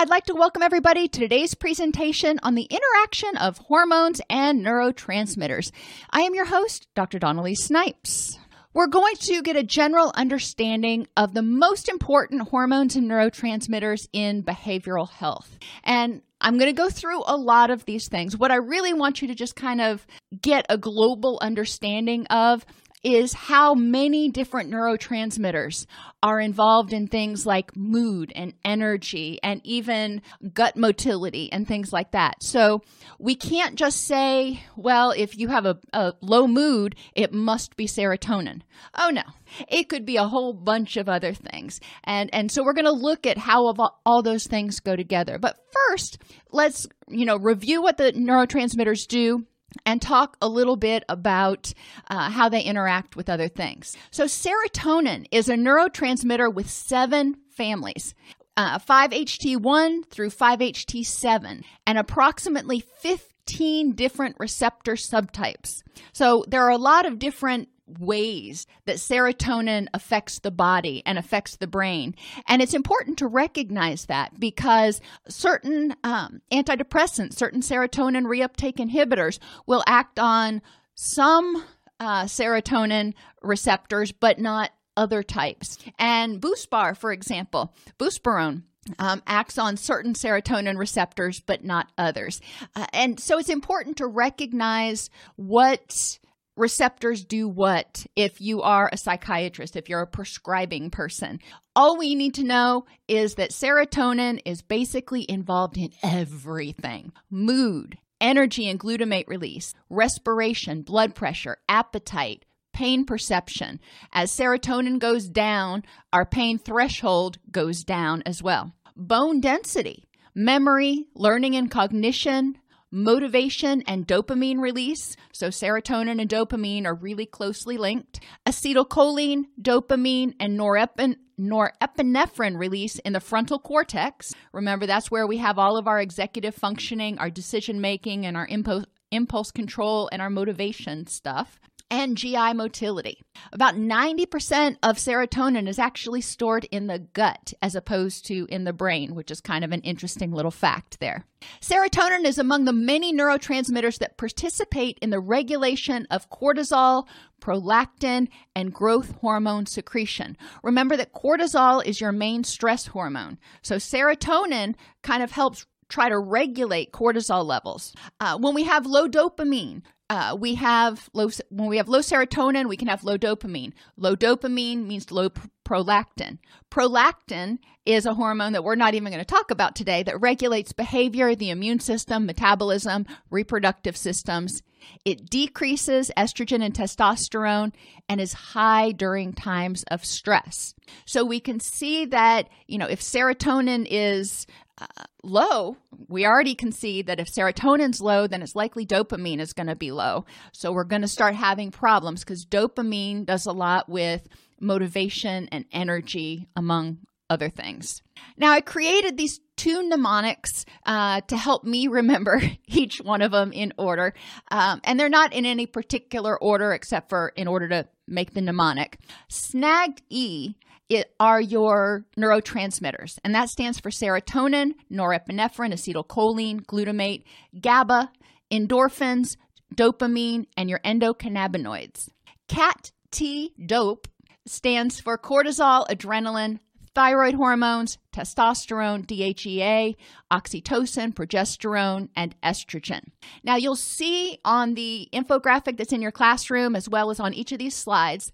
I'd like to welcome everybody to today's presentation on the interaction of hormones and neurotransmitters. I am your host, Dr. Dawn-Elise Snipes. We're going to get a general understanding of the most important hormones and neurotransmitters in behavioral health. And I'm going to go through a lot of these things. What I really want you to just kind of get a global understanding of is how many different neurotransmitters are involved in things like mood and energy and even gut motility and things like that. So we can't just say, well, if you have a, a low mood, it must be serotonin. Oh no, it could be a whole bunch of other things. And, and so we're going to look at how all, those things go together. But first, let's, you know, review what the neurotransmitters do and talk a little bit about uh, how they interact with other things. So, serotonin is a neurotransmitter with seven families. Uh, 5-HT1 through 5-HT7 and approximately 15 different receptor subtypes. So there are a lot of different ways that serotonin affects the body and affects the brain. And it's important to recognize that because certain um, antidepressants, certain serotonin reuptake inhibitors will act on some uh, serotonin receptors, but not other types. And Buspar, for example, buspirone, um, acts on certain serotonin receptors, but not others. Uh, and so it's important to recognize what receptors do what if you are a psychiatrist, if you're a prescribing person. All we need to know is that serotonin is basically involved in everything mood, energy and glutamate release, respiration, blood pressure, appetite. Pain perception. As serotonin goes down, our pain threshold goes down as well. Bone density, memory, learning and cognition, motivation and dopamine release. So, serotonin and dopamine are really closely linked. Acetylcholine, dopamine, and norepin- norepinephrine release in the frontal cortex. Remember, that's where we have all of our executive functioning, our decision making, and our impulse. Impulse control and our motivation stuff and GI motility. About 90% of serotonin is actually stored in the gut as opposed to in the brain, which is kind of an interesting little fact there. Serotonin is among the many neurotransmitters that participate in the regulation of cortisol, prolactin, and growth hormone secretion. Remember that cortisol is your main stress hormone. So serotonin kind of helps try to regulate cortisol levels. Uh, when we have low dopamine, uh, we have low when we have low serotonin, we can have low dopamine. Low dopamine means low prolactin. Prolactin is a hormone that we're not even going to talk about today that regulates behavior, the immune system, metabolism, reproductive systems. It decreases estrogen and testosterone and is high during times of stress. So we can see that, you know, if serotonin is uh, low, we already can see that if serotonin's low, then it's likely dopamine is going to be low. So we're going to start having problems because dopamine does a lot with motivation and energy, among other things. Now, I created these two mnemonics uh, to help me remember each one of them in order. Um, and they're not in any particular order except for in order to make the mnemonic. Snagged E it are your neurotransmitters, and that stands for serotonin, norepinephrine, acetylcholine, glutamate, GABA, endorphins, dopamine, and your endocannabinoids. CAT T dope stands for cortisol, adrenaline, thyroid hormones, testosterone, DHEA, oxytocin, progesterone, and estrogen. Now, you'll see on the infographic that's in your classroom, as well as on each of these slides,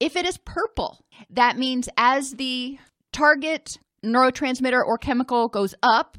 if it is purple, that means as the target neurotransmitter or chemical goes up,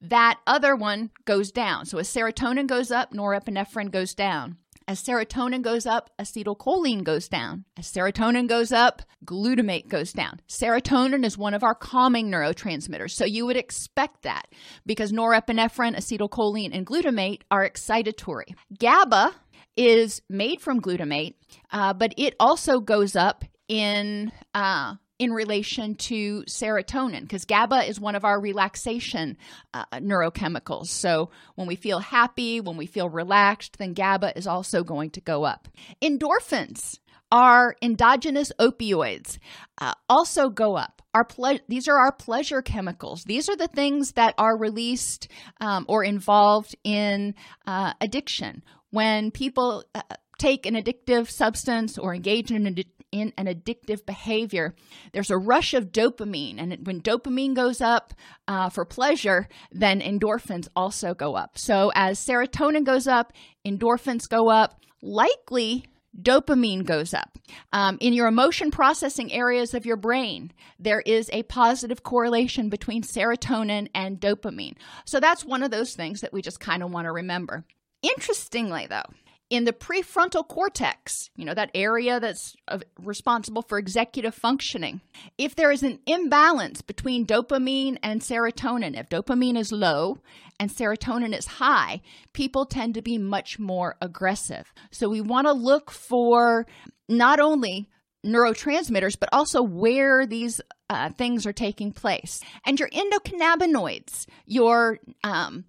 that other one goes down. So as serotonin goes up, norepinephrine goes down. As serotonin goes up, acetylcholine goes down. As serotonin goes up, glutamate goes down. Serotonin is one of our calming neurotransmitters, so you would expect that because norepinephrine, acetylcholine, and glutamate are excitatory. GABA is made from glutamate, uh, but it also goes up in uh, in relation to serotonin because GABA is one of our relaxation uh, neurochemicals. So when we feel happy, when we feel relaxed, then GABA is also going to go up. Endorphins our endogenous opioids uh, also go up. Our ple- these are our pleasure chemicals. These are the things that are released um, or involved in uh, addiction. When people uh, take an addictive substance or engage in an in an addictive behavior, there's a rush of dopamine. And when dopamine goes up uh, for pleasure, then endorphins also go up. So as serotonin goes up, endorphins go up. Likely, dopamine goes up. Um, in your emotion processing areas of your brain, there is a positive correlation between serotonin and dopamine. So that's one of those things that we just kind of want to remember. Interestingly, though, in the prefrontal cortex, you know, that area that's responsible for executive functioning, if there is an imbalance between dopamine and serotonin, if dopamine is low and serotonin is high, people tend to be much more aggressive. So we want to look for not only neurotransmitters, but also where these uh, things are taking place. And your endocannabinoids, your um,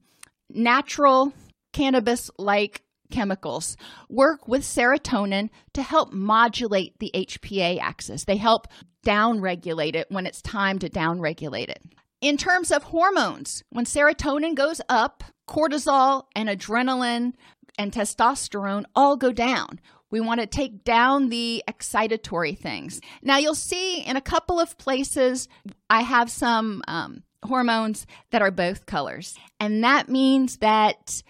natural cannabis like chemicals work with serotonin to help modulate the HPA axis. They help downregulate it when it's time to downregulate it. In terms of hormones, when serotonin goes up, cortisol and adrenaline and testosterone all go down. We want to take down the excitatory things. Now, you'll see in a couple of places, I have some um, hormones that are both colors. And that means that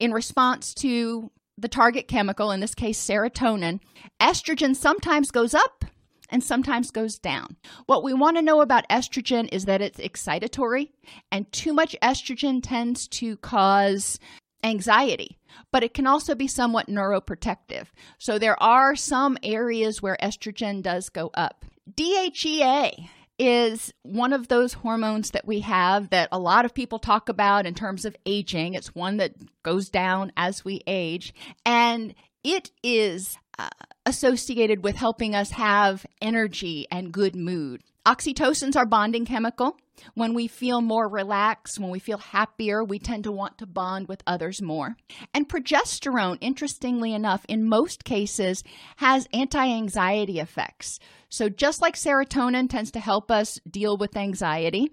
in response to the target chemical, in this case serotonin, estrogen sometimes goes up and sometimes goes down. What we want to know about estrogen is that it's excitatory, and too much estrogen tends to cause anxiety, but it can also be somewhat neuroprotective. So there are some areas where estrogen does go up. DHEA is one of those hormones that we have that a lot of people talk about in terms of aging. It's one that goes down as we age, and it is uh, associated with helping us have energy and good mood. Oxytocin's our bonding chemical. When we feel more relaxed, when we feel happier, we tend to want to bond with others more. And progesterone, interestingly enough, in most cases has anti anxiety effects. So, just like serotonin tends to help us deal with anxiety,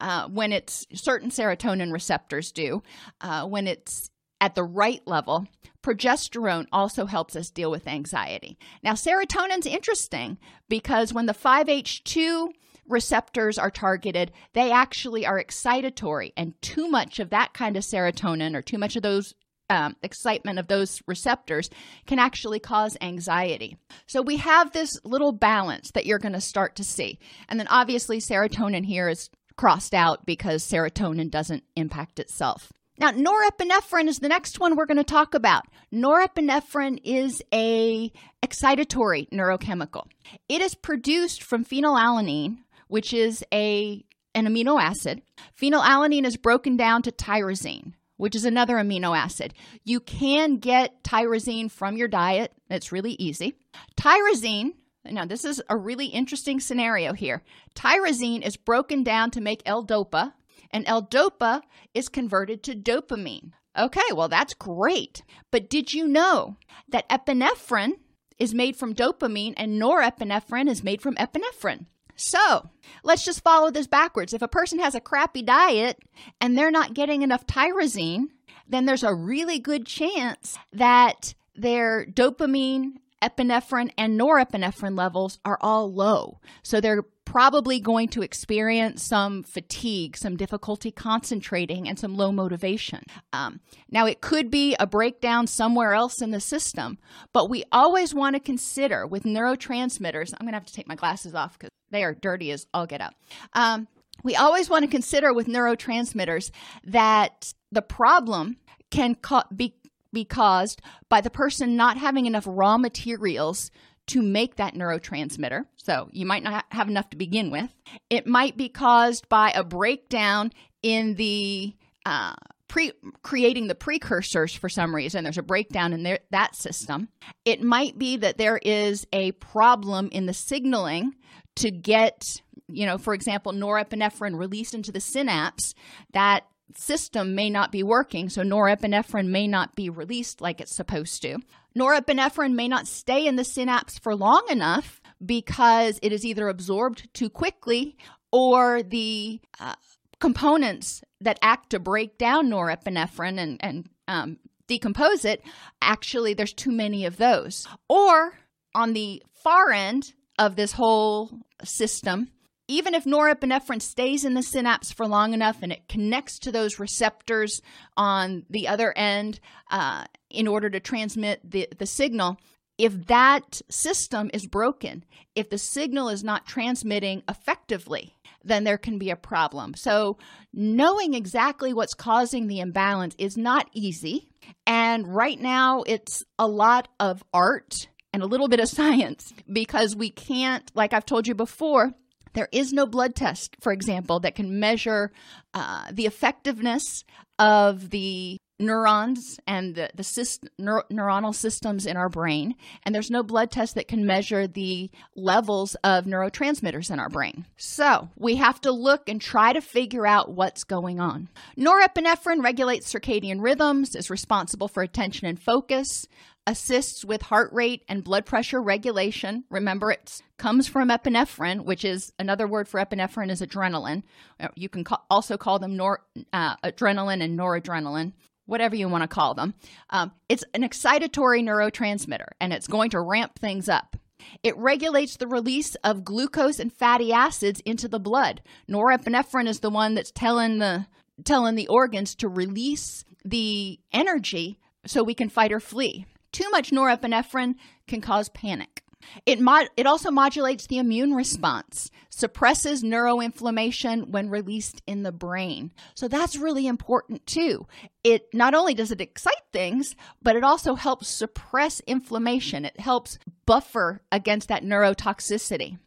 uh, when it's certain serotonin receptors do, uh, when it's at the right level, progesterone also helps us deal with anxiety. Now, serotonin's interesting because when the 5H2 receptors are targeted, they actually are excitatory, and too much of that kind of serotonin or too much of those um, excitement of those receptors can actually cause anxiety. So we have this little balance that you're going to start to see. And then obviously, serotonin here is crossed out because serotonin doesn't impact itself. Now, norepinephrine is the next one we're going to talk about. Norepinephrine is a excitatory neurochemical. It is produced from phenylalanine, which is a an amino acid. Phenylalanine is broken down to tyrosine, which is another amino acid. You can get tyrosine from your diet. It's really easy. Tyrosine, now this is a really interesting scenario here. Tyrosine is broken down to make L-DOPA, and L-DOPA is converted to dopamine. Okay, well that's great. But did you know that epinephrine is made from dopamine and norepinephrine is made from epinephrine? So let's just follow this backwards. If a person has a crappy diet and they're not getting enough tyrosine, then there's a really good chance that their dopamine, epinephrine, and norepinephrine levels are all low. So they're probably going to experience some fatigue, some difficulty concentrating, and some low motivation. Um, now, it could be a breakdown somewhere else in the system, but we always want to consider with neurotransmitters. I'm going to have to take my glasses off because they are dirty as all get up. Um, we always want to consider with neurotransmitters that the problem can ca- be be caused by the person not having enough raw materials to make that neurotransmitter. So you might not have enough to begin with. It might be caused by a breakdown in the uh, pre creating the precursors for some reason. There's a breakdown in that system. It might be that there is a problem in the signaling to get, you know, for example, norepinephrine released into the synapse. That system may not be working, so norepinephrine may not be released like it's supposed to. Norepinephrine may not stay in the synapse for long enough because it is either absorbed too quickly or the uh, components that act to break down norepinephrine and, and um, decompose it, actually, there's too many of those. Or on the far end of this whole system, even if norepinephrine stays in the synapse for long enough and it connects to those receptors on the other end uh, in order to transmit the, the signal, if that system is broken, if the signal is not transmitting effectively, then there can be a problem. So, knowing exactly what's causing the imbalance is not easy. And right now, it's a lot of art and a little bit of science because we can't, like I've told you before, there is no blood test, for example, that can measure uh, the effectiveness of the neurons and the, the syst- neur- neuronal systems in our brain. And there's no blood test that can measure the levels of neurotransmitters in our brain. So we have to look and try to figure out what's going on. Norepinephrine regulates circadian rhythms, is responsible for attention and focus, assists with heart rate and blood pressure regulation. Remember, it comes from epinephrine, which is another word for epinephrine is adrenaline. Uh, you can ca- also call them nor, uh, adrenaline and noradrenaline, whatever you want to call them. Um, it's an excitatory neurotransmitter, and it's going to ramp things up. It regulates the release of glucose and fatty acids into the blood. Norepinephrine is the one that's telling the telling the organs to release the energy so we can fight or flee. Too much norepinephrine can cause panic. It, mod- it also modulates the immune response, suppresses neuroinflammation when released in the brain. So that's really important too. It not only does it excite things, but it also helps suppress inflammation. It helps buffer against that neurotoxicity.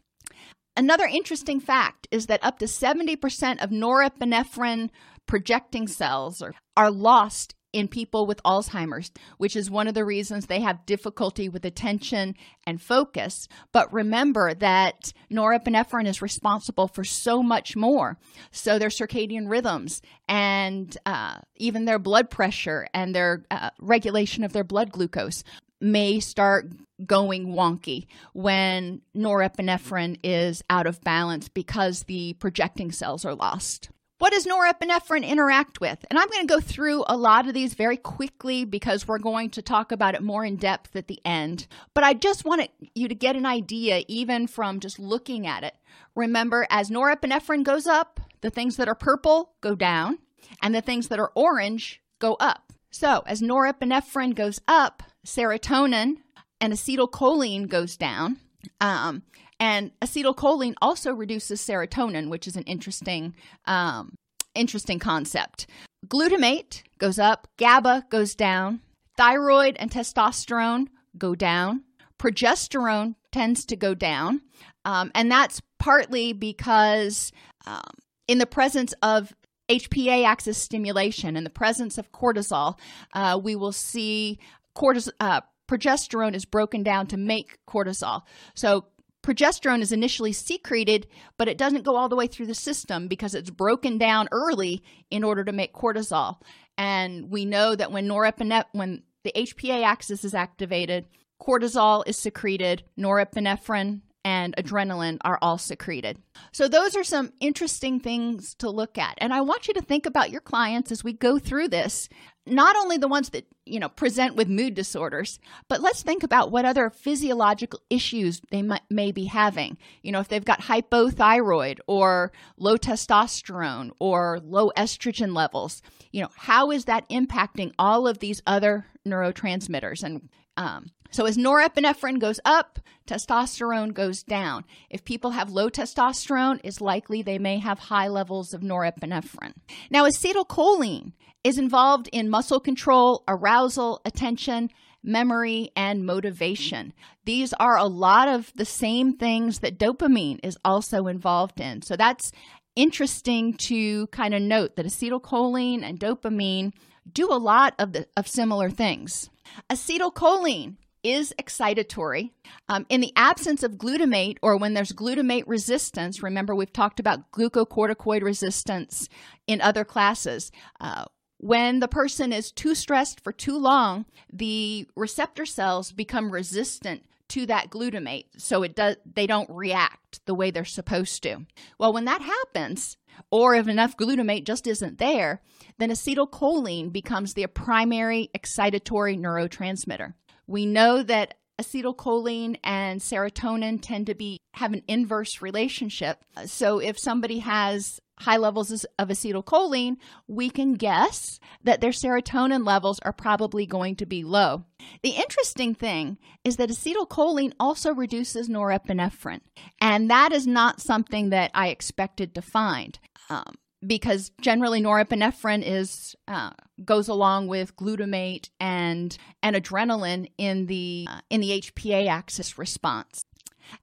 Another interesting fact is that up to 70% of norepinephrine projecting cells are, are lost in people with Alzheimer's, which is one of the reasons they have difficulty with attention and focus. But remember that norepinephrine is responsible for so much more. So their circadian rhythms and uh, even their blood pressure and their uh, regulation of their blood glucose may start going wonky when norepinephrine is out of balance because the projecting cells are lost. What does norepinephrine interact with? And I'm going to go through a lot of these very quickly because we're going to talk about it more in depth at the end. But I just wanted you to get an idea, even from just looking at it. Remember, as norepinephrine goes up, the things that are purple go down, and the things that are orange go up. So, as norepinephrine goes up, serotonin and acetylcholine goes down. Um, and acetylcholine also reduces serotonin, which is an interesting, um, interesting concept. Glutamate goes up, GABA goes down, thyroid and testosterone go down, progesterone tends to go down, um, and that's partly because um, in the presence of HPA axis stimulation, in the presence of cortisol, uh, we will see cortisol. Uh, progesterone is broken down to make cortisol. So progesterone is initially secreted, but it doesn't go all the way through the system because it's broken down early in order to make cortisol. And we know that when norepinephrine, when the HPA axis is activated, cortisol is secreted, norepinephrine and adrenaline are all secreted. So, those are some interesting things to look at. And I want you to think about your clients as we go through this. not only the ones that, you know, present with mood disorders, but let's think about what other physiological issues they might, may be having. You know, if they've got hypothyroid or low testosterone or low estrogen levels, you know, how is that impacting all of these other neurotransmitters? And um, so as norepinephrine goes up, testosterone goes down. If people have low testosterone, it's likely they may have high levels of norepinephrine. Now, acetylcholine is involved in muscle control, arousal, attention, memory, and motivation. These are a lot of the same things that dopamine is also involved in. So that's interesting to kind of note that acetylcholine and dopamine do a lot of the of similar things. Acetylcholine is excitatory. Um, in the absence of glutamate or when there's glutamate resistance, remember we've talked about glucocorticoid resistance in other classes. Uh, when the person is too stressed for too long, the receptor cells become resistant to that glutamate so it does they don't react the way they're supposed to. Well, when that happens, or if enough glutamate just isn't there, then acetylcholine becomes the primary excitatory neurotransmitter. We know that acetylcholine and serotonin tend to be have an inverse relationship. So if somebody has high levels of acetylcholine, we can guess that their serotonin levels are probably going to be low. The interesting thing is that acetylcholine also reduces norepinephrine, and that is not something that I expected to find. Um, because generally norepinephrine is uh, goes along with glutamate and and adrenaline in the uh, in the HPA axis response.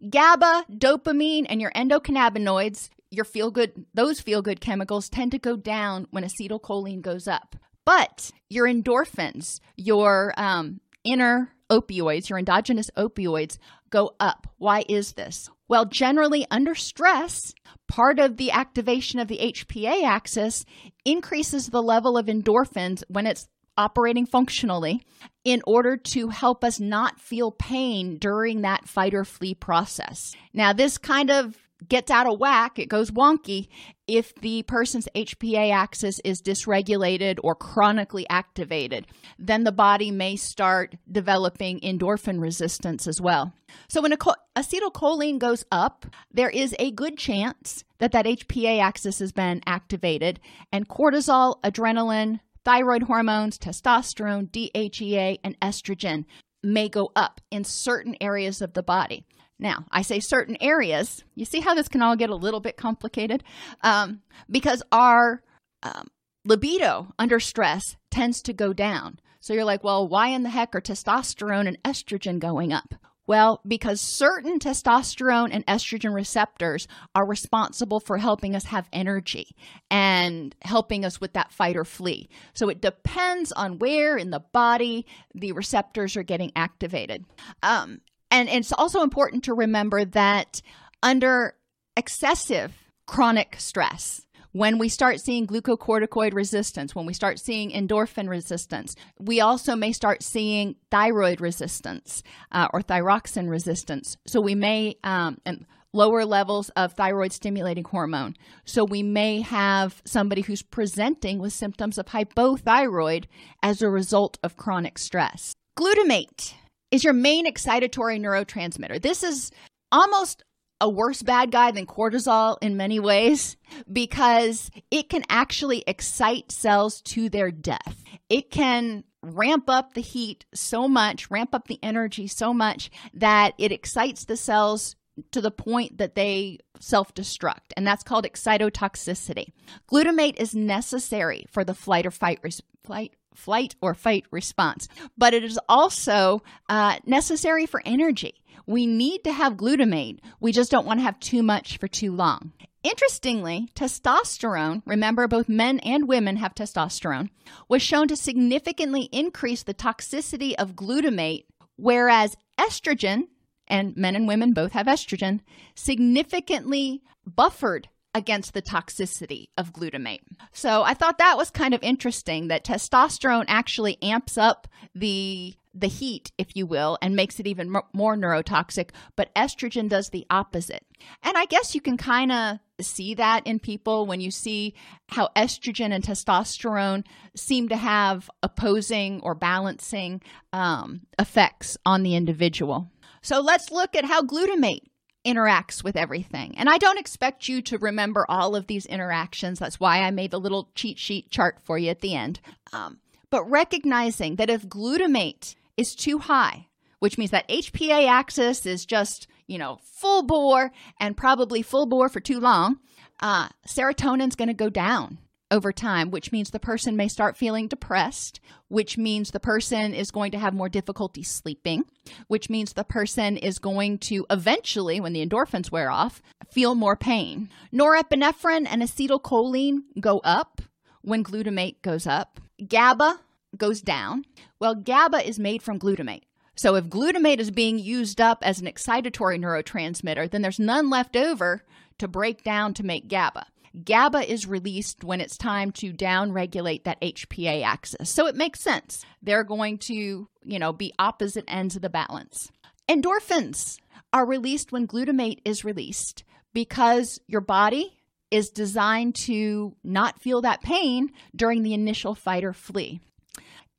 GABA, dopamine, and your endocannabinoids, your feel good those feel good chemicals tend to go down when acetylcholine goes up. But your endorphins, your um, inner opioids, your endogenous opioids, go up. Why is this? Well, generally under stress, part of the activation of the HPA axis increases the level of endorphins when it's operating functionally in order to help us not feel pain during that fight or flee process. Now, this kind of gets out of whack, it goes wonky if the person's HPA axis is dysregulated or chronically activated. Then the body may start developing endorphin resistance as well. So when acetylcholine goes up, there is a good chance that that HPA axis has been activated and cortisol, adrenaline, thyroid hormones, testosterone, DHEA, and estrogen may go up in certain areas of the body. Now, I say certain areas. You see how this can all get a little bit complicated? Um, because our um, libido under stress tends to go down. So you're like, well, why in the heck are testosterone and estrogen going up? Well, because certain testosterone and estrogen receptors are responsible for helping us have energy and helping us with that fight or flee. So it depends on where in the body the receptors are getting activated. Um, and it's also important to remember that under excessive chronic stress, when we start seeing glucocorticoid resistance, when we start seeing endorphin resistance, we also may start seeing thyroid resistance uh, or thyroxine resistance. So we may, um, and lower levels of thyroid stimulating hormone. So we may have somebody who's presenting with symptoms of hypothyroid as a result of chronic stress. Glutamate is your main excitatory neurotransmitter. This is almost a worse bad guy than cortisol in many ways because it can actually excite cells to their death. It can ramp up the heat so much, ramp up the energy so much that it excites the cells to the point that they self destruct, and that's called excitotoxicity. Glutamate is necessary for the flight or fight, res- flight flight or fight response, but it is also uh, necessary for energy. We need to have glutamate. We just don't want to have too much for too long. Interestingly, testosterone, remember both men and women have testosterone, was shown to significantly increase the toxicity of glutamate, whereas estrogen, and men and women both have estrogen, significantly buffered against the toxicity of glutamate. So I thought that was kind of interesting that testosterone actually amps up the the heat, if you will, and makes it even more neurotoxic, but estrogen does the opposite. And I guess you can kind of see that in people when you see how estrogen and testosterone seem to have opposing or balancing um, effects on the individual. So let's look at how glutamate interacts with everything. And I don't expect you to remember all of these interactions. That's why I made the little cheat sheet chart for you at the end. Um, but recognizing that if glutamate is too high, which means that HPA axis is just, you know, full bore and probably full bore for too long, uh, serotonin's going to go down over time, which means the person may start feeling depressed, which means the person is going to have more difficulty sleeping, which means the person is going to eventually, when the endorphins wear off, feel more pain. Norepinephrine and acetylcholine go up when glutamate goes up. GABA goes down. Well, GABA is made from glutamate. So if glutamate is being used up as an excitatory neurotransmitter, then there's none left over to break down to make GABA. GABA is released when it's time to downregulate that HPA axis. So it makes sense. They're going to, you know, be opposite ends of the balance. Endorphins are released when glutamate is released because your body is designed to not feel that pain during the initial fight or flee.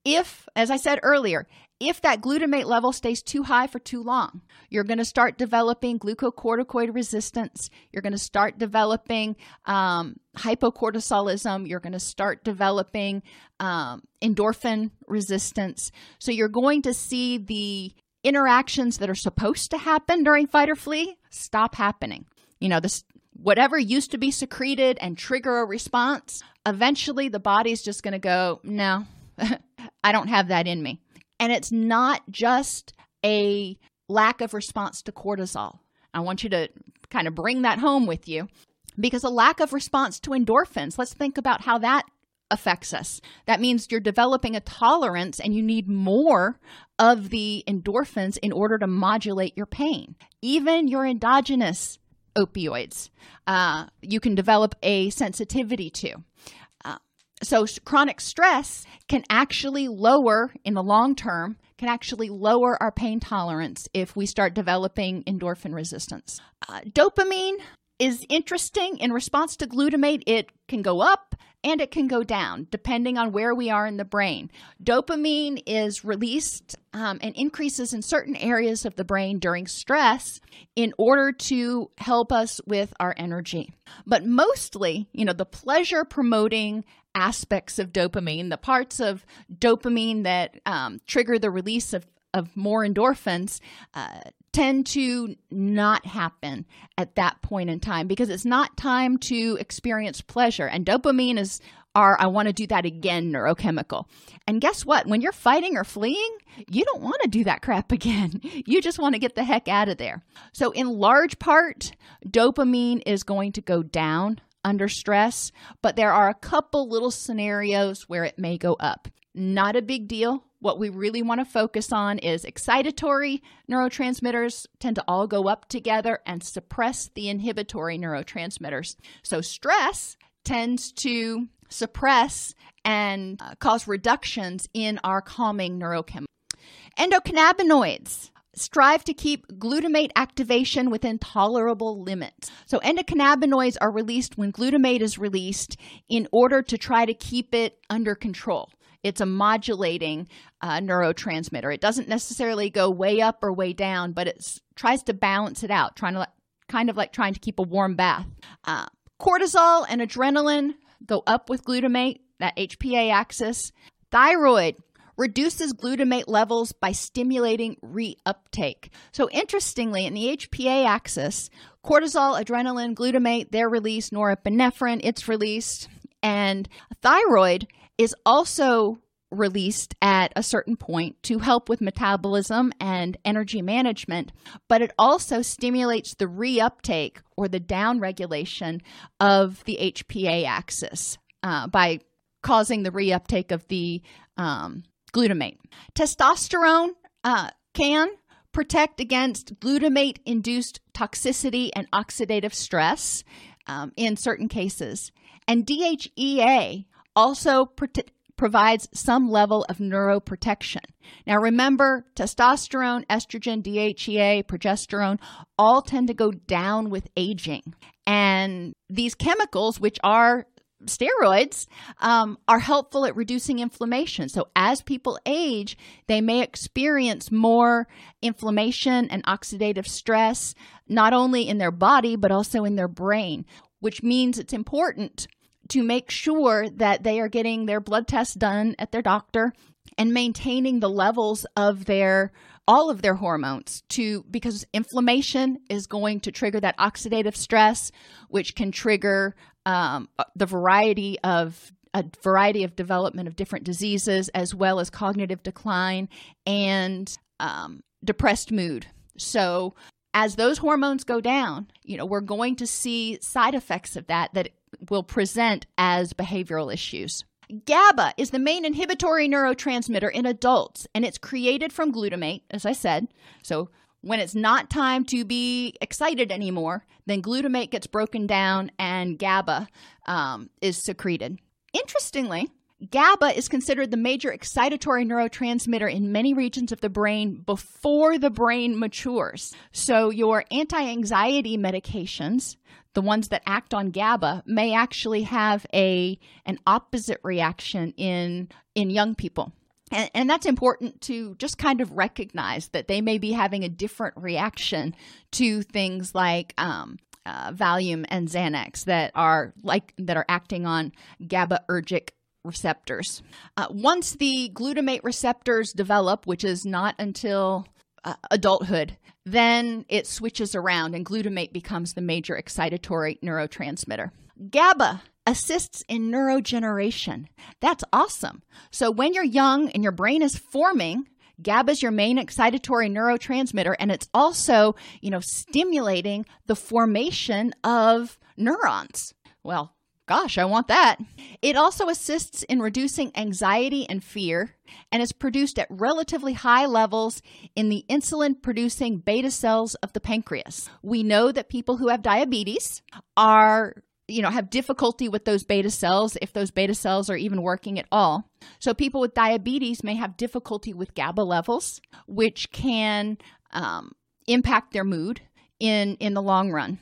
If, as I said earlier, if that glutamate level stays too high for too long, you're going to start developing glucocorticoid resistance. You're going to start developing um, hypocortisolism. You're going to start developing um, endorphin resistance. So you're going to see the interactions that are supposed to happen during fight or flee stop happening. You know, this whatever used to be secreted and trigger a response, eventually the body's just going to go, no, I don't have that in me. And it's not just a lack of response to cortisol. I want you to kind of bring that home with you because a lack of response to endorphins, let's think about how that affects us. That means you're developing a tolerance and you need more of the endorphins in order to modulate your pain. Even your endogenous opioids, uh, you can develop a sensitivity to. So, chronic stress can actually lower in the long term, can actually lower our pain tolerance if we start developing endorphin resistance. Uh, dopamine is interesting. In response to glutamate, it can go up and it can go down depending on where we are in the brain. Dopamine is released um, and increases in certain areas of the brain during stress in order to help us with our energy. But mostly, you know, the pleasure promoting aspects of dopamine, the parts of dopamine that um, trigger the release of, of more endorphins, uh, tend to not happen at that point in time because it's not time to experience pleasure. And dopamine is our I want to do that again neurochemical. And guess what? When you're fighting or fleeing, you don't want to do that crap again. You just want to get the heck out of there. So, in large part, dopamine is going to go down under stress, but there are a couple little scenarios where it may go up. Not a big deal. What we really want to focus on is excitatory neurotransmitters tend to all go up together and suppress the inhibitory neurotransmitters. So, stress tends to suppress and uh, cause reductions in our calming neurochemicals. Endocannabinoids strive to keep glutamate activation within tolerable limits. So, endocannabinoids are released when glutamate is released in order to try to keep it under control. It's a modulating uh, neurotransmitter. It doesn't necessarily go way up or way down, but it tries to balance it out, trying to kind of like trying to keep a warm bath. Uh, cortisol and adrenaline go up with glutamate, that HPA axis. Thyroid reduces glutamate levels by stimulating reuptake. So, interestingly, in the HPA axis, cortisol, adrenaline, glutamate, they're released, norepinephrine, it's released, and thyroid is also released at a certain point to help with metabolism and energy management, but it also stimulates the reuptake or the downregulation of the HPA axis uh, by causing the reuptake of the um, glutamate. Testosterone uh, can protect against glutamate induced toxicity and oxidative stress um, in certain cases. And DHEA also provides some level of neuroprotection. Now, remember, testosterone, estrogen, DHEA, progesterone all tend to go down with aging. And these chemicals, which are steroids um, are helpful at reducing inflammation. So, as people age, they may experience more inflammation and oxidative stress, not only in their body, but also in their brain, which means it's important to make sure that they are getting their blood tests done at their doctor and maintaining the levels of their all of their hormones to because inflammation is going to trigger that oxidative stress which can trigger um, the variety of a variety of development of different diseases as well as cognitive decline and um, depressed mood so as those hormones go down you know we're going to see side effects of that that will present as behavioral issues GABA is the main inhibitory neurotransmitter in adults, and it's created from glutamate, as I said. So, when it's not time to be excited anymore, then glutamate gets broken down and GABA um, is secreted. Interestingly, GABA is considered the major excitatory neurotransmitter in many regions of the brain before the brain matures. So, your anti anxiety medications, the ones that act on GABA, may actually have a, an opposite reaction in, in young people. And, and, that's important to just kind of recognize that they may be having a different reaction to things like um, uh, Valium and Xanax that are like that are acting on GABAergic receptors. Uh, once the glutamate receptors develop, which is not until uh, adulthood, then it switches around and glutamate becomes the major excitatory neurotransmitter. GABA assists in neurogeneration. That's awesome. So when you're young and your brain is forming, GABA is your main excitatory neurotransmitter, and it's also, you know, stimulating the formation of neurons. Well, Gosh, I want that. It also assists in reducing anxiety and fear and is produced at relatively high levels in the insulin producing beta cells of the pancreas. We know that people who have diabetes are you know have difficulty with those beta cells if those beta cells are even working at all. So people with diabetes may have difficulty with gaba levels which can um, impact their mood in in the long run.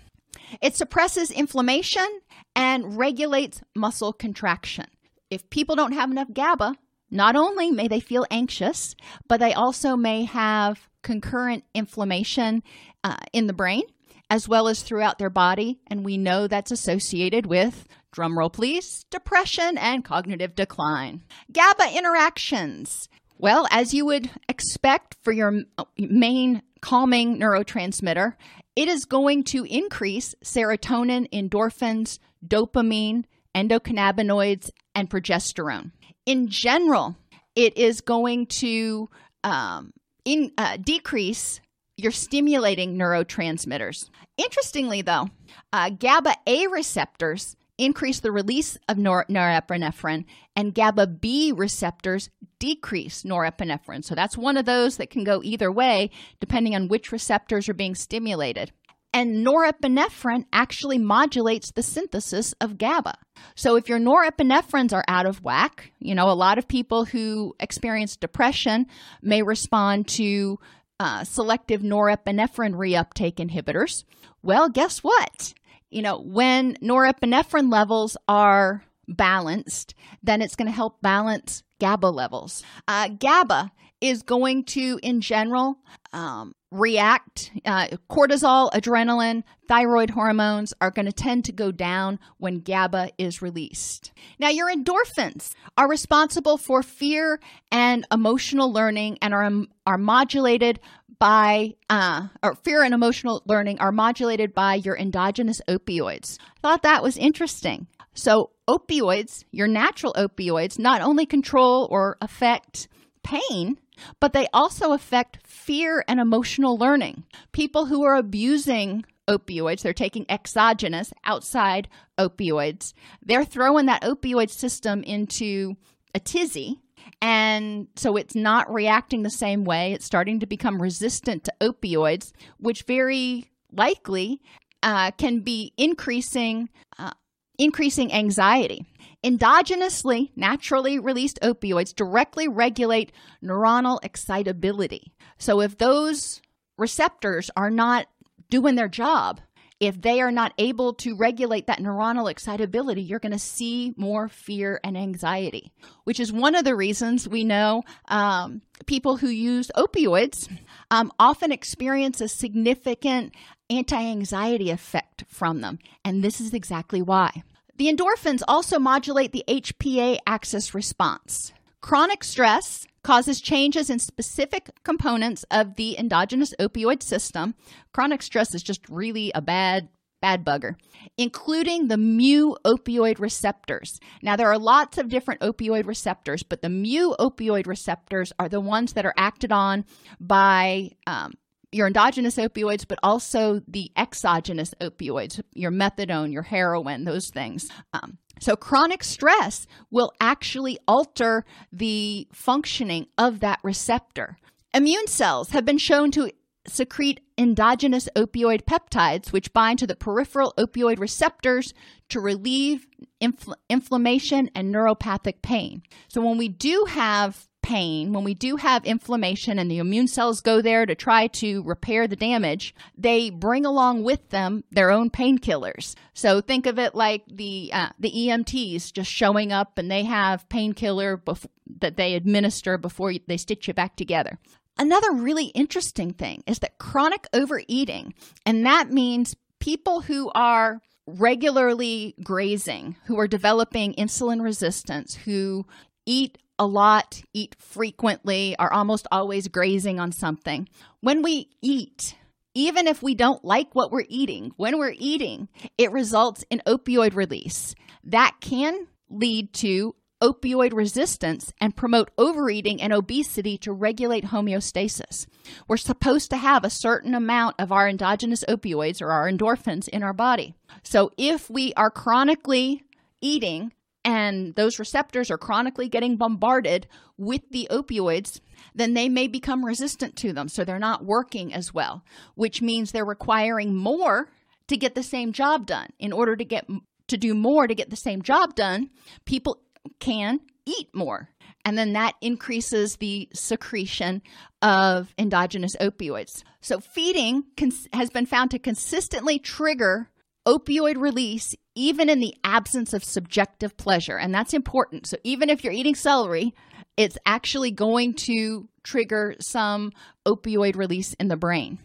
It suppresses inflammation and regulates muscle contraction. If people don't have enough GABA, not only may they feel anxious, but they also may have concurrent inflammation uh, in the brain as well as throughout their body. And we know that's associated with, drumroll please, depression and cognitive decline. GABA interactions. Well, as you would expect for your main calming neurotransmitter, it is going to increase serotonin, endorphins, dopamine, endocannabinoids, and progesterone. In general, it is going to um, in, uh, decrease your stimulating neurotransmitters. Interestingly, though, uh, GABA A receptors increase the release of nor- norepinephrine, and GABA B receptors decrease norepinephrine. So that's one of those that can go either way depending on which receptors are being stimulated. And norepinephrine actually modulates the synthesis of GABA. So if your norepinephrines are out of whack, you know, a lot of people who experience depression may respond to uh, selective norepinephrine reuptake inhibitors. Well, guess what? you know, when norepinephrine levels are balanced, then it's going to help balance GABA levels. Uh, GABA is going to, in general, um, react. Uh, cortisol, adrenaline, thyroid hormones are going to tend to go down when GABA is released. Now, your endorphins are responsible for fear and emotional learning and are, um, are modulated by uh, or fear and emotional learning are modulated by your endogenous opioids. Thought that was interesting. So, opioids, your natural opioids, not only control or affect pain, but they also affect fear and emotional learning. People who are abusing opioids, they're taking exogenous, outside opioids, they're throwing that opioid system into a tizzy and so it's not reacting the same way. It's starting to become resistant to opioids, which very likely uh, can be increasing uh, increasing anxiety. Endogenously, naturally released opioids directly regulate neuronal excitability. So if those receptors are not doing their job, if they are not able to regulate that neuronal excitability, you're going to see more fear and anxiety, which is one of the reasons we know um, people who use opioids um, often experience a significant anti anxiety effect from them. And this is exactly why. The endorphins also modulate the HPA axis response. Chronic stress causes changes in specific components of the endogenous opioid system. Chronic stress is just really a bad bad bugger, including the mu opioid receptors. Now, there are lots of different opioid receptors, but the mu opioid receptors are the ones that are acted on by um, your endogenous opioids, but also the exogenous opioids, your methadone, your heroin, those things. Um, so, chronic stress will actually alter the functioning of that receptor. Immune cells have been shown to secrete endogenous opioid peptides, which bind to the peripheral opioid receptors to relieve infl- inflammation and neuropathic pain. So, when we do have pain, when we do have inflammation and the immune cells go there to try to repair the damage, they bring along with them their own painkillers. So think of it like the uh, the EMTs just showing up and they have painkiller bef- that they administer before they stitch you back together. Another really interesting thing is that chronic overeating, and that means people who are regularly grazing, who are developing insulin resistance, who eat a lot, eat frequently, are almost always grazing on something. When we eat, even if we don't like what we're eating, when we're eating, it results in opioid release. That can lead to opioid resistance and promote overeating and obesity to regulate homeostasis. We're supposed to have a certain amount of our endogenous opioids or our endorphins in our body. So if we are chronically eating and those receptors are chronically getting bombarded with the opioids, then they may become resistant to them. So they're not working as well, which means they're requiring more to get the same job done. In order to get to do more to get the same job done, people can eat more. And then that increases the secretion of endogenous opioids. So, feeding cons- has been found to consistently trigger opioid release even in the absence of subjective pleasure. And that's important. So even if you're eating celery, it's actually going to trigger some opioid release in the brain.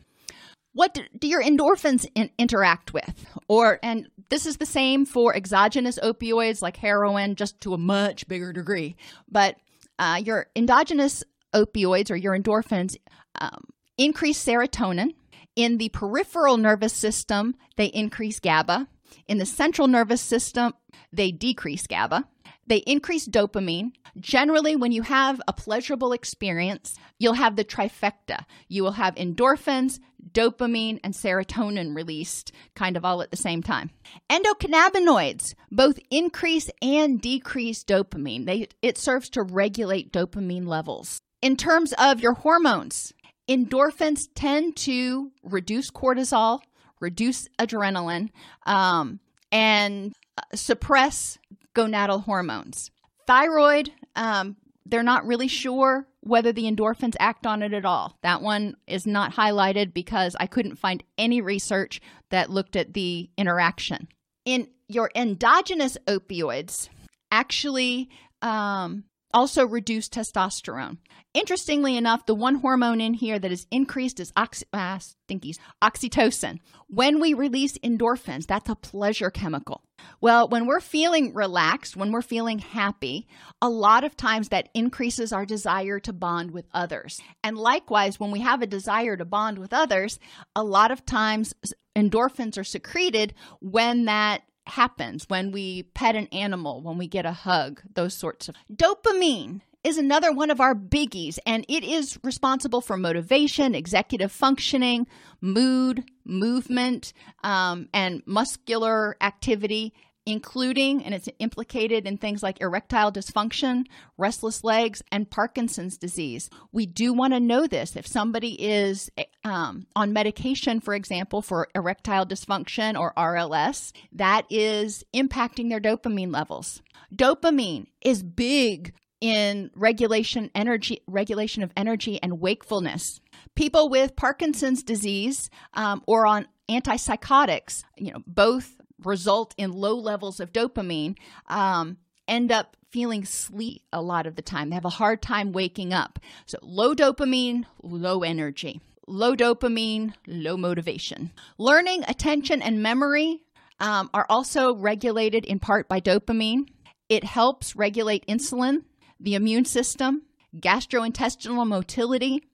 What do, your endorphins in, interact with? Or and this is the same for exogenous opioids like heroin, just to a much bigger degree. But uh, your endogenous opioids or your endorphins um, increase serotonin, in the peripheral nervous system, they increase GABA. In the central nervous system, they decrease GABA. They increase dopamine. Generally, when you have a pleasurable experience, you'll have the trifecta. You will have endorphins, dopamine, and serotonin released kind of all at the same time. Endocannabinoids both increase and decrease dopamine. They, it serves to regulate dopamine levels. In terms of your hormones, endorphins tend to reduce cortisol, reduce adrenaline, um, and uh, suppress gonadal hormones. Thyroid, um, they're not really sure whether the endorphins act on it at all. That one is not highlighted because I couldn't find any research that looked at the interaction. In your endogenous opioids, actually um, also reduce testosterone. Interestingly enough, the one hormone in here that is increased is oxy- ah, stinkies, oxytocin. When we release endorphins, that's a pleasure chemical. Well, when we're feeling relaxed, when we're feeling happy, a lot of times that increases our desire to bond with others. And likewise, when we have a desire to bond with others, a lot of times endorphins are secreted when that happens when we pet an animal, when we get a hug, those sorts of. Dopamine is another one of our biggies, and it is responsible for motivation, executive functioning, mood, movement, um, and muscular activity, including, and it's implicated in things like erectile dysfunction, restless legs, and Parkinson's disease. We do want to know this. If somebody is um, on medication, for example, for erectile dysfunction or RLS, that is impacting their dopamine levels. Dopamine is big in regulation energy regulation of energy and wakefulness. People with Parkinson's disease um, or on antipsychotics, you know, both result in low levels of dopamine. Um, end up feeling sleep a lot of the time. They have a hard time waking up. So, low dopamine, low energy. Low dopamine, low motivation. Learning, attention, and memory um, are also regulated in part by dopamine. It helps regulate insulin, the immune system, gastrointestinal motility.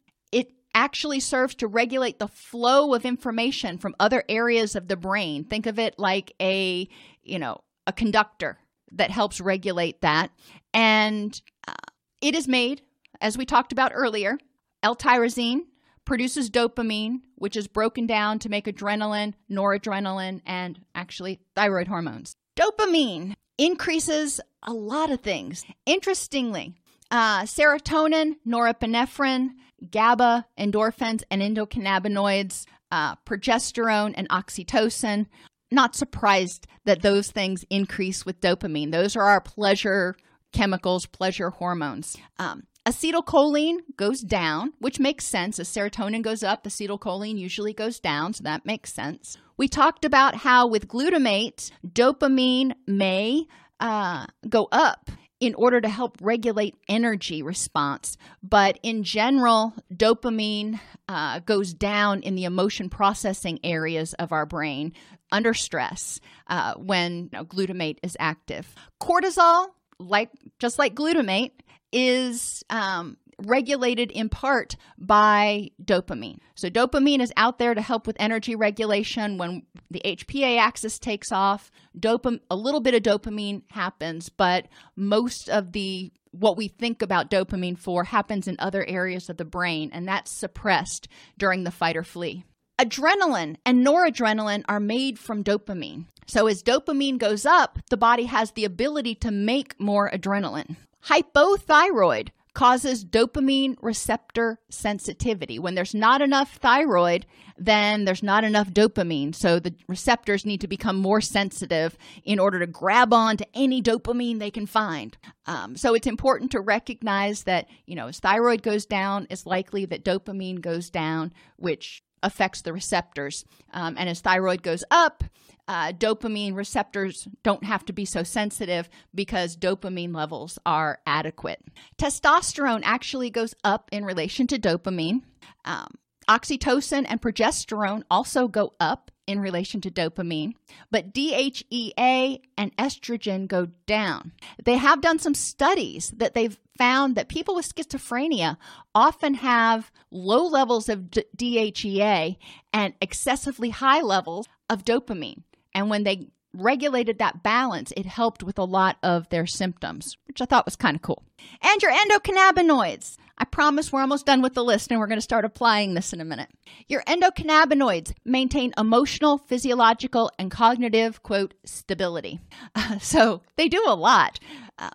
Actually serves to regulate the flow of information from other areas of the brain. Think of it like a, you know, a conductor that helps regulate that. And uh, it is made, as we talked about earlier, L-tyrosine produces dopamine, which is broken down to make adrenaline, noradrenaline, and actually thyroid hormones. Dopamine increases a lot of things. Interestingly, uh, serotonin, norepinephrine, GABA, endorphins, and endocannabinoids, uh, progesterone, and oxytocin. Not surprised that those things increase with dopamine. Those are our pleasure chemicals, pleasure hormones. Um, acetylcholine goes down, which makes sense. As serotonin goes up, acetylcholine usually goes down, so that makes sense. We talked about how with glutamate, dopamine may uh, go up in order to help regulate energy response. But in general, dopamine uh, goes down in the emotion processing areas of our brain under stress uh, when you know, glutamate is active. Cortisol, like just like glutamate, is um, regulated in part by dopamine. So, dopamine is out there to help with energy regulation. When the HPA axis takes off, dopam- a little bit of dopamine happens, but most of the what we think about dopamine for happens in other areas of the brain, and that's suppressed during the fight or flee. Adrenaline and noradrenaline are made from dopamine. So, as dopamine goes up, the body has the ability to make more adrenaline. Hypothyroid causes dopamine receptor sensitivity. When there's not enough thyroid, then there's not enough dopamine. So the receptors need to become more sensitive in order to grab on to any dopamine they can find. Um, so it's important to recognize that, you know, as thyroid goes down, it's likely that dopamine goes down, which affects the receptors. Um, and as thyroid goes up, uh, dopamine receptors don't have to be so sensitive because dopamine levels are adequate. Testosterone actually goes up in relation to dopamine. Um, oxytocin and progesterone also go up in relation to dopamine, but DHEA and estrogen go down. They have done some studies that they've found that people with schizophrenia often have low levels of DHEA and excessively high levels of dopamine. And when they regulated that balance, it helped with a lot of their symptoms, which I thought was kind of cool. And your endocannabinoids. I promise we're almost done with the list and we're going to start applying this in a minute. Your endocannabinoids maintain emotional, physiological, and cognitive, quote, stability. Uh, so they do a lot. Uh,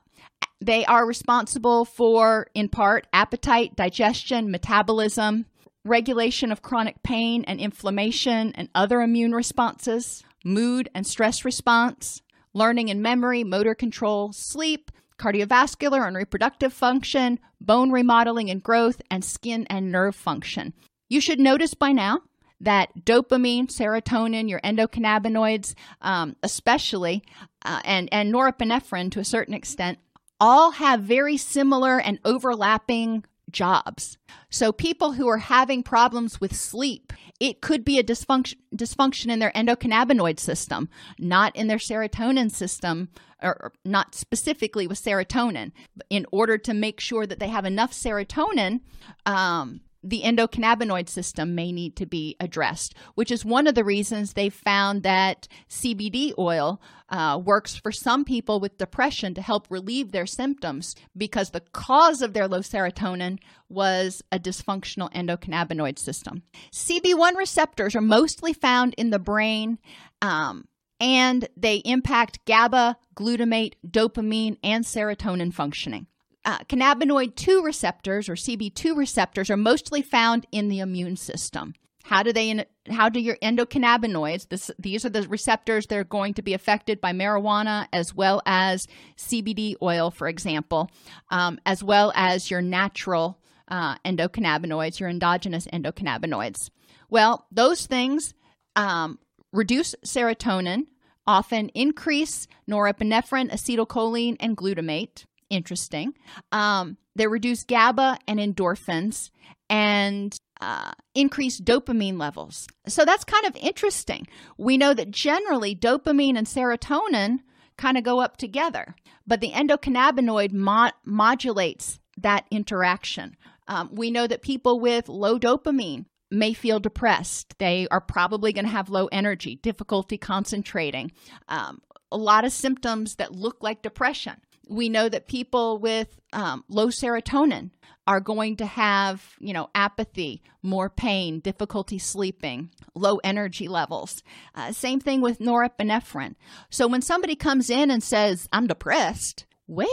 they are responsible for, in part, appetite, digestion, metabolism, regulation of chronic pain and inflammation, and other immune responses mood and stress response, learning and memory, motor control, sleep, cardiovascular and reproductive function, bone remodeling and growth, and skin and nerve function. You should notice by now that dopamine, serotonin, your endocannabinoids, um, especially, uh, and, and norepinephrine to a certain extent, all have very similar and overlapping jobs. So, people who are having problems with sleep, it could be a dysfunction, dysfunction in their endocannabinoid system, not in their serotonin system, or not specifically with serotonin. In order to make sure that they have enough serotonin, um, the endocannabinoid system may need to be addressed, which is one of the reasons they found that CBD oil uh, works for some people with depression to help relieve their symptoms because the cause of their low serotonin was a dysfunctional endocannabinoid system. CB1 receptors are mostly found in the brain. Um, and they impact GABA, glutamate, dopamine, and serotonin functioning. Uh, cannabinoid 2 receptors or CB2 receptors are mostly found in the immune system. How do they how do your endocannabinoids this, these are the receptors that are going to be affected by marijuana as well as CBD oil for example um, as well as your natural uh, endocannabinoids your endogenous endocannabinoids well those things um, reduce serotonin often increase norepinephrine acetylcholine and glutamate interesting. Um, they reduce GABA and endorphins and uh, increase dopamine levels. So that's kind of interesting. We know that generally dopamine and serotonin kind of go up together, but the endocannabinoid mo- modulates that interaction. Um, we know that people with low dopamine may feel depressed. They are probably going to have low energy, difficulty concentrating, um, a lot of symptoms that look like depression we know that people with um, low serotonin are going to have, you know, apathy, more pain, difficulty sleeping, low energy levels. Uh, same thing with norepinephrine. So when somebody comes in and says, I'm depressed, well,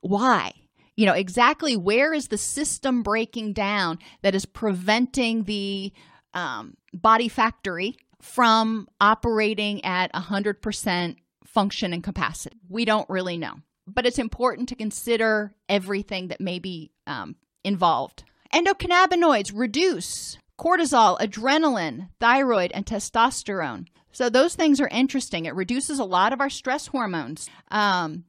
why? You know, exactly where is the system breaking down that is preventing the um, body factory from operating at 100% function and capacity? We don't really know but it's important to consider everything that may be um, involved. Endocannabinoids reduce cortisol, adrenaline, thyroid, and testosterone. So those things are interesting. It reduces a lot of our stress hormones. Um,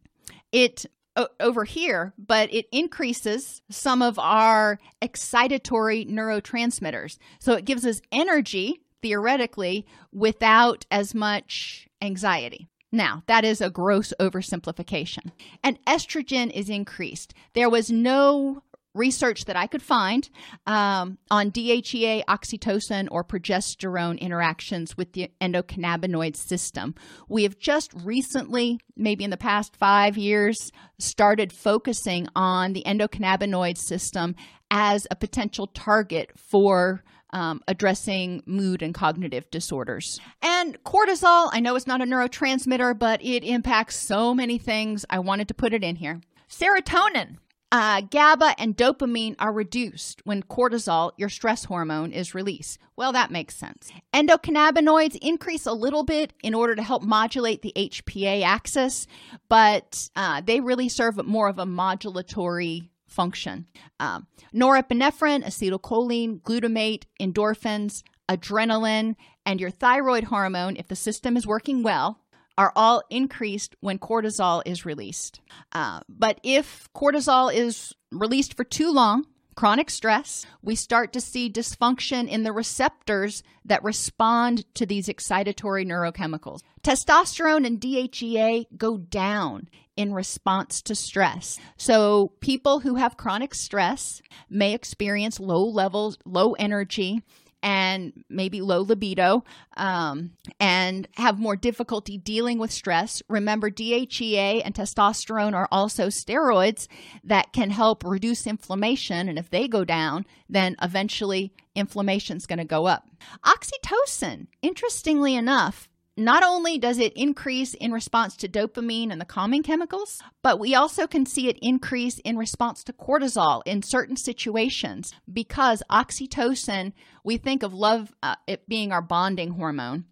it o- over here, but it increases some of our excitatory neurotransmitters. So it gives us energy theoretically without as much anxiety. Now, that is a gross oversimplification. And estrogen is increased. There was no research that I could find um, on DHEA, oxytocin, or progesterone interactions with the endocannabinoid system. We have just recently, maybe in the past five years, started focusing on the endocannabinoid system as a potential target for um, addressing mood and cognitive disorders. And cortisol, I know it's not a neurotransmitter, but it impacts so many things. I wanted to put it in here. Serotonin. Uh, GABA and dopamine are reduced when cortisol, your stress hormone, is released. Well, that makes sense. Endocannabinoids increase a little bit in order to help modulate the HPA axis, but uh, they really serve more of a modulatory function. Um, norepinephrine, acetylcholine, glutamate, endorphins, adrenaline, and your thyroid hormone, if the system is working well, are all increased when cortisol is released. Uh, but if cortisol is released for too long, chronic stress, we start to see dysfunction in the receptors that respond to these excitatory neurochemicals. Testosterone and DHEA go down in response to stress. So, people who have chronic stress may experience low levels, low energy, and maybe low libido um, and have more difficulty dealing with stress. Remember, DHEA and testosterone are also steroids that can help reduce inflammation. And if they go down, then eventually inflammation is going to go up. Oxytocin, interestingly enough, not only does it increase in response to dopamine and the calming chemicals, but we also can see it increase in response to cortisol in certain situations because oxytocin, we think of love uh, it being our bonding hormone,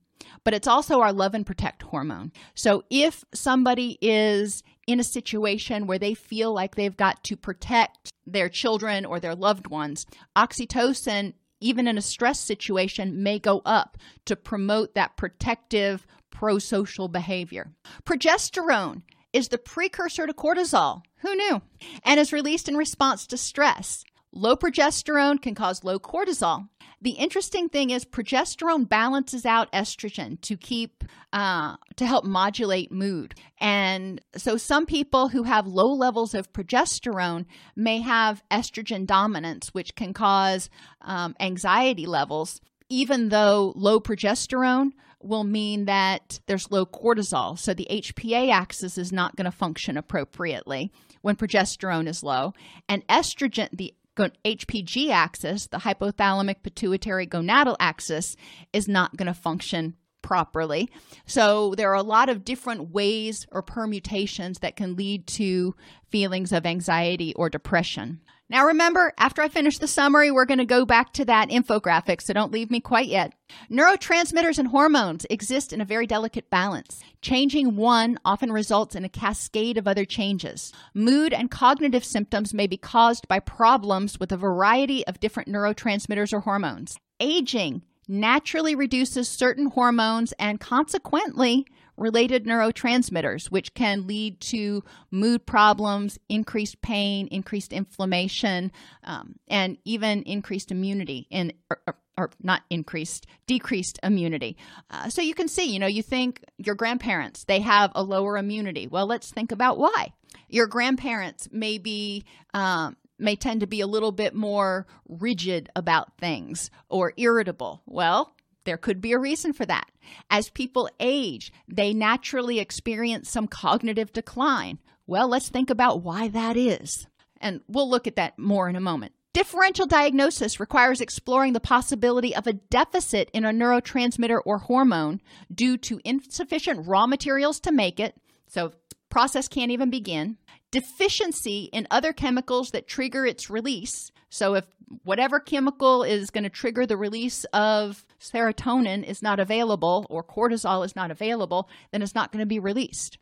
but it's also our love and protect hormone. So if somebody is in a situation where they feel like they've got to protect their children or their loved ones, oxytocin even in a stress situation, may go up to promote that protective pro social behavior. Progesterone is the precursor to cortisol. Who knew? And is released in response to stress. Low progesterone can cause low cortisol. The interesting thing is progesterone balances out estrogen to keep uh, to help modulate mood. And so some people who have low levels of progesterone may have estrogen dominance, which can cause um, anxiety levels, even though low progesterone will mean that there's low cortisol. So the HPA axis is not going to function appropriately when progesterone is low. And estrogen, the HPG axis, the hypothalamic pituitary gonadal axis, is not going to function properly. So there are a lot of different ways or permutations that can lead to feelings of anxiety or depression. Now, remember, after I finish the summary, we're going to go back to that infographic, so don't leave me quite yet. Neurotransmitters and hormones exist in a very delicate balance. Changing one often results in a cascade of other changes. Mood and cognitive symptoms may be caused by problems with a variety of different neurotransmitters or hormones. Aging naturally reduces certain hormones and consequently related neurotransmitters, which can lead to mood problems, increased pain, increased inflammation, um, and even increased immunity in. Or, or, not increased, decreased immunity. Uh, so you can see, you know, you think your grandparents, they have a lower immunity. Well, let's think about why. Your grandparents may be um, may tend to be a little bit more rigid about things or irritable. Well, there could be a reason for that. As people age, they naturally experience some cognitive decline. Well, let's think about why that is. And we'll look at that more in a moment. Differential diagnosis requires exploring the possibility of a deficit in a neurotransmitter or hormone due to insufficient raw materials to make it. So, process can't even begin deficiency in other chemicals that trigger its release. So, if whatever chemical is going to trigger the release of serotonin is not available or cortisol is not available, then it's not going to be released.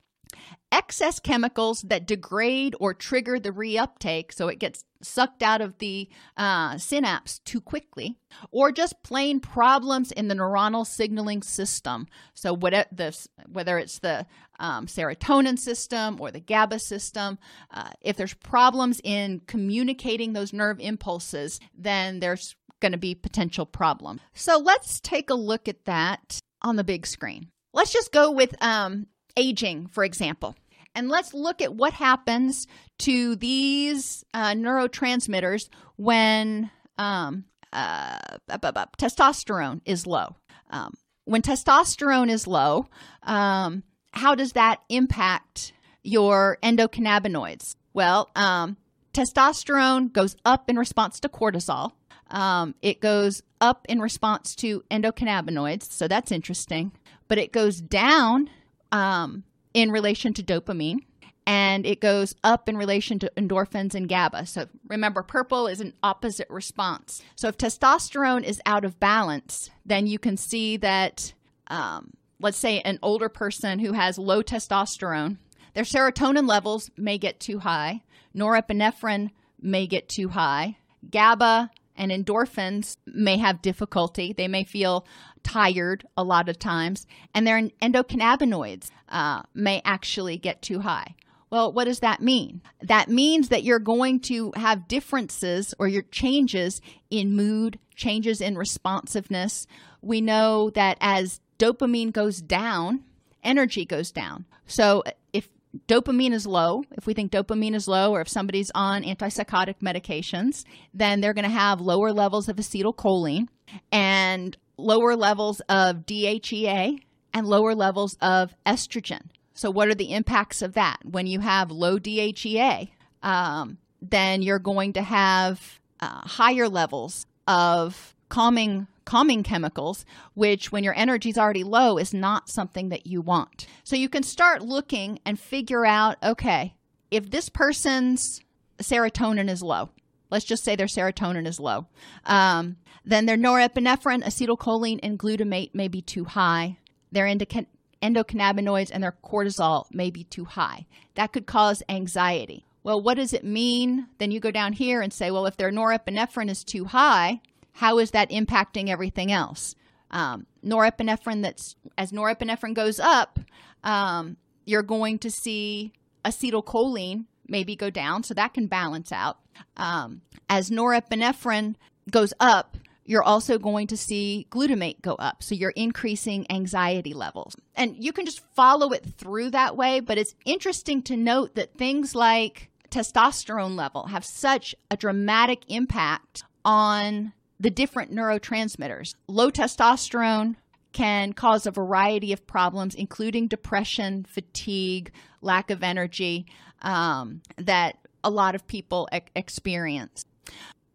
Excess chemicals that degrade or trigger the reuptake, so it gets sucked out of the uh, synapse too quickly, or just plain problems in the neuronal signaling system. So, whatever this, whether it's the um, serotonin system or the GABA system, uh, if there's problems in communicating those nerve impulses, then there's going to be potential problem. So, let's take a look at that on the big screen. Let's just go with um, aging, for example. And let's look at what happens to these uh, neurotransmitters when um, uh, testosterone is low. Um, when testosterone is low, um, how does that impact your endocannabinoids? Well, um, testosterone goes up in response to cortisol. Um, it goes up in response to endocannabinoids, so that's interesting. But it goes down um, in relation to dopamine and it goes up in relation to endorphins and GABA. So remember, purple is an opposite response. So if testosterone is out of balance, then you can see that, um, let's say, an older person who has low testosterone, their serotonin levels may get too high, norepinephrine may get too high, GABA and endorphins may have difficulty. They may feel tired a lot of times, and their endocannabinoids uh, may actually get too high. Well, what does that mean? That means that you're going to have differences or your changes in mood, changes in responsiveness. We know that as dopamine goes down, energy goes down. So if dopamine is low, if we think dopamine is low, or if somebody's on antipsychotic medications, then they're going to have lower levels of acetylcholine and lower levels of DHEA and lower levels of estrogen. So, what are the impacts of that? When you have low DHEA, um, then you're going to have uh, higher levels of calming calming chemicals, which when your energy is already low is not something that you want. So you can start looking and figure out okay, if this person's serotonin is low, let's just say their serotonin is low, um, then their norepinephrine, acetylcholine, and glutamate may be too high. Their endocannabinoids and their cortisol may be too high. That could cause anxiety. Well, what does it mean? Then you go down here and say, well, if their norepinephrine is too high, how is that impacting everything else? Um, norepinephrine that's as norepinephrine goes up, um, you're going to see acetylcholine maybe go down, so that can balance out. Um, as norepinephrine goes up, you're also going to see glutamate go up. So you're increasing anxiety levels. And you can just follow it through that way, but it's interesting to note that things like testosterone level have such a dramatic impact on the different neurotransmitters. Low testosterone can cause a variety of problems, including depression, fatigue, lack of energy, um, that a lot of people e- experience.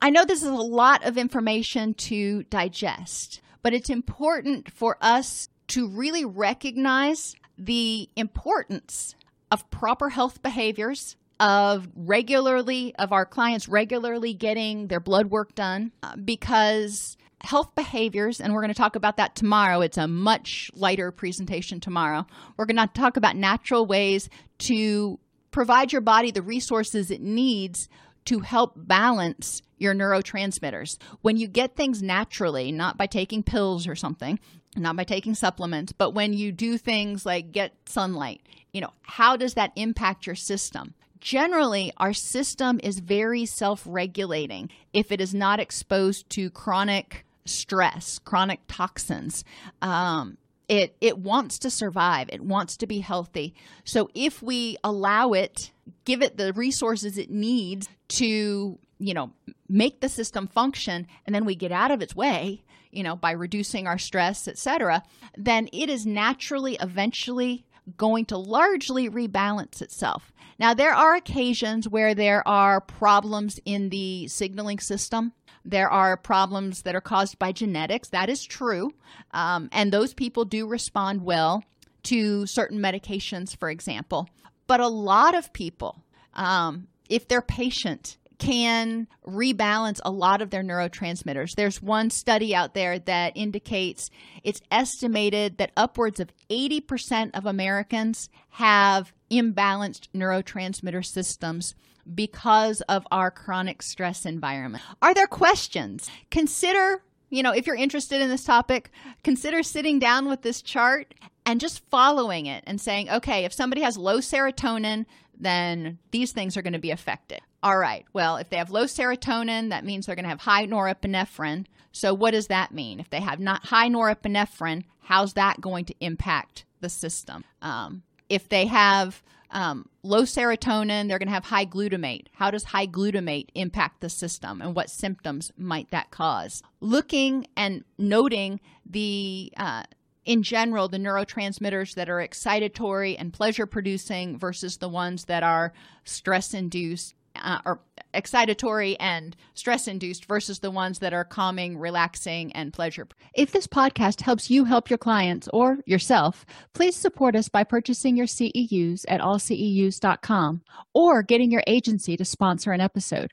I know this is a lot of information to digest, but it's important for us to really recognize the importance of proper health behaviors of regularly of our clients regularly getting their blood work done uh, because health behaviors and we're going to talk about that tomorrow it's a much lighter presentation tomorrow we're going to talk about natural ways to provide your body the resources it needs to help balance your neurotransmitters. When you get things naturally not by taking pills or something not by taking supplements but when you do things like get sunlight you know how does that impact your system generally our system is very self-regulating if it is not exposed to chronic stress chronic toxins. Um, it it wants to survive. It wants to be healthy. So if we allow it give it the resources it needs to you know make the system function and then we get out of its way you know by reducing our stress etc then it is naturally eventually going to largely rebalance itself. Now, there are occasions where there are problems in the signaling system. There are problems that are caused by genetics. That is true. Um, and those people do respond well to certain medications, for example. But a lot of people, um, if they're patient can rebalance a lot of their neurotransmitters. There's one study out there that indicates it's estimated that upwards of 80% of Americans have imbalanced neurotransmitter systems because of our chronic stress environment. Are there questions? Consider, you know, if you're interested in this topic, consider sitting down with this chart and just following it and saying, okay, if somebody has low serotonin, then these things are going to be affected. All right, well, if they have low serotonin, that means they're going to have high norepinephrine. So, what does that mean? If they have not high norepinephrine, how's that going to impact the system? Um, if they have um, low serotonin, they're going to have high glutamate. How does high glutamate impact the system and what symptoms might that cause? Looking and noting the uh, in general, the neurotransmitters that are excitatory and pleasure producing versus the ones that are stress induced uh, or excitatory and stress induced versus the ones that are calming, relaxing, and pleasure. If this podcast helps you help your clients or yourself, please support us by purchasing your CEUs at allceus.com or getting your agency to sponsor an episode.